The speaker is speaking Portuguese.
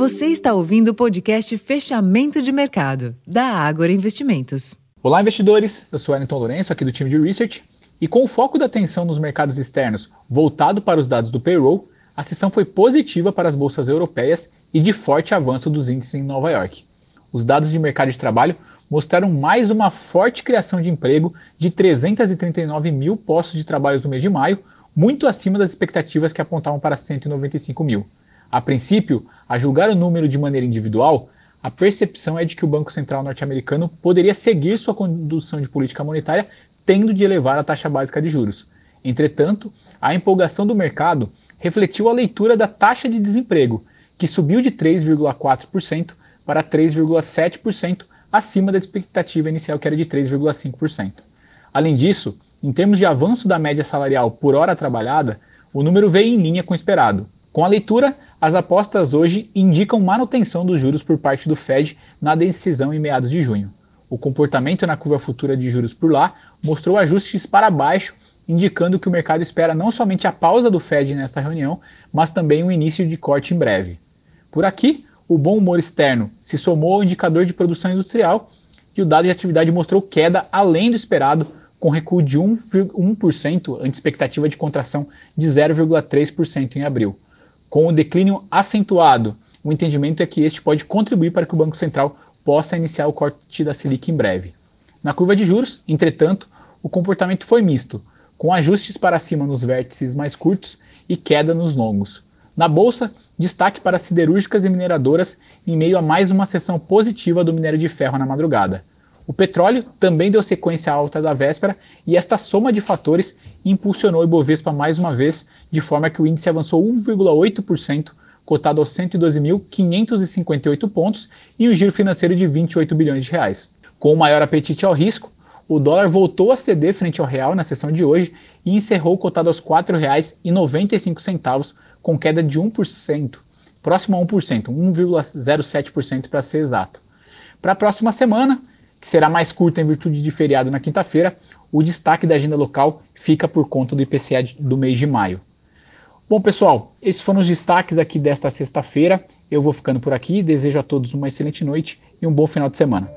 Você está ouvindo o podcast Fechamento de Mercado, da Ágora Investimentos. Olá, investidores. Eu sou Wellington Lourenço, aqui do time de Research. E com o foco da atenção nos mercados externos voltado para os dados do payroll, a sessão foi positiva para as bolsas europeias e de forte avanço dos índices em Nova York. Os dados de mercado de trabalho mostraram mais uma forte criação de emprego de 339 mil postos de trabalho no mês de maio, muito acima das expectativas que apontavam para 195 mil. A princípio, a julgar o número de maneira individual, a percepção é de que o Banco Central norte-americano poderia seguir sua condução de política monetária, tendo de elevar a taxa básica de juros. Entretanto, a empolgação do mercado refletiu a leitura da taxa de desemprego, que subiu de 3,4% para 3,7%, acima da expectativa inicial, que era de 3,5%. Além disso, em termos de avanço da média salarial por hora trabalhada, o número veio em linha com o esperado. Com a leitura, as apostas hoje indicam manutenção dos juros por parte do Fed na decisão em meados de junho. O comportamento na curva futura de juros por lá mostrou ajustes para baixo, indicando que o mercado espera não somente a pausa do Fed nesta reunião, mas também o início de corte em breve. Por aqui, o bom humor externo se somou ao indicador de produção industrial e o dado de atividade mostrou queda além do esperado, com recuo de 1%, ante expectativa de contração de 0,3% em abril. Com o declínio acentuado, o entendimento é que este pode contribuir para que o Banco Central possa iniciar o corte da Selic em breve. Na curva de juros, entretanto, o comportamento foi misto, com ajustes para cima nos vértices mais curtos e queda nos longos. Na bolsa, destaque para siderúrgicas e mineradoras em meio a mais uma sessão positiva do minério de ferro na madrugada. O petróleo também deu sequência alta da véspera e esta soma de fatores impulsionou o Ibovespa mais uma vez, de forma que o índice avançou 1,8%, cotado aos 112.558 pontos e um giro financeiro de 28 bilhões de reais. Com o maior apetite ao risco, o dólar voltou a ceder frente ao real na sessão de hoje e encerrou cotado aos R$ 4,95, com queda de 1%, próximo a 1%, 1,07% para ser exato. Para a próxima semana, que será mais curta em virtude de feriado na quinta-feira, o destaque da agenda local fica por conta do IPCA do mês de maio. Bom, pessoal, esses foram os destaques aqui desta sexta-feira. Eu vou ficando por aqui, desejo a todos uma excelente noite e um bom final de semana.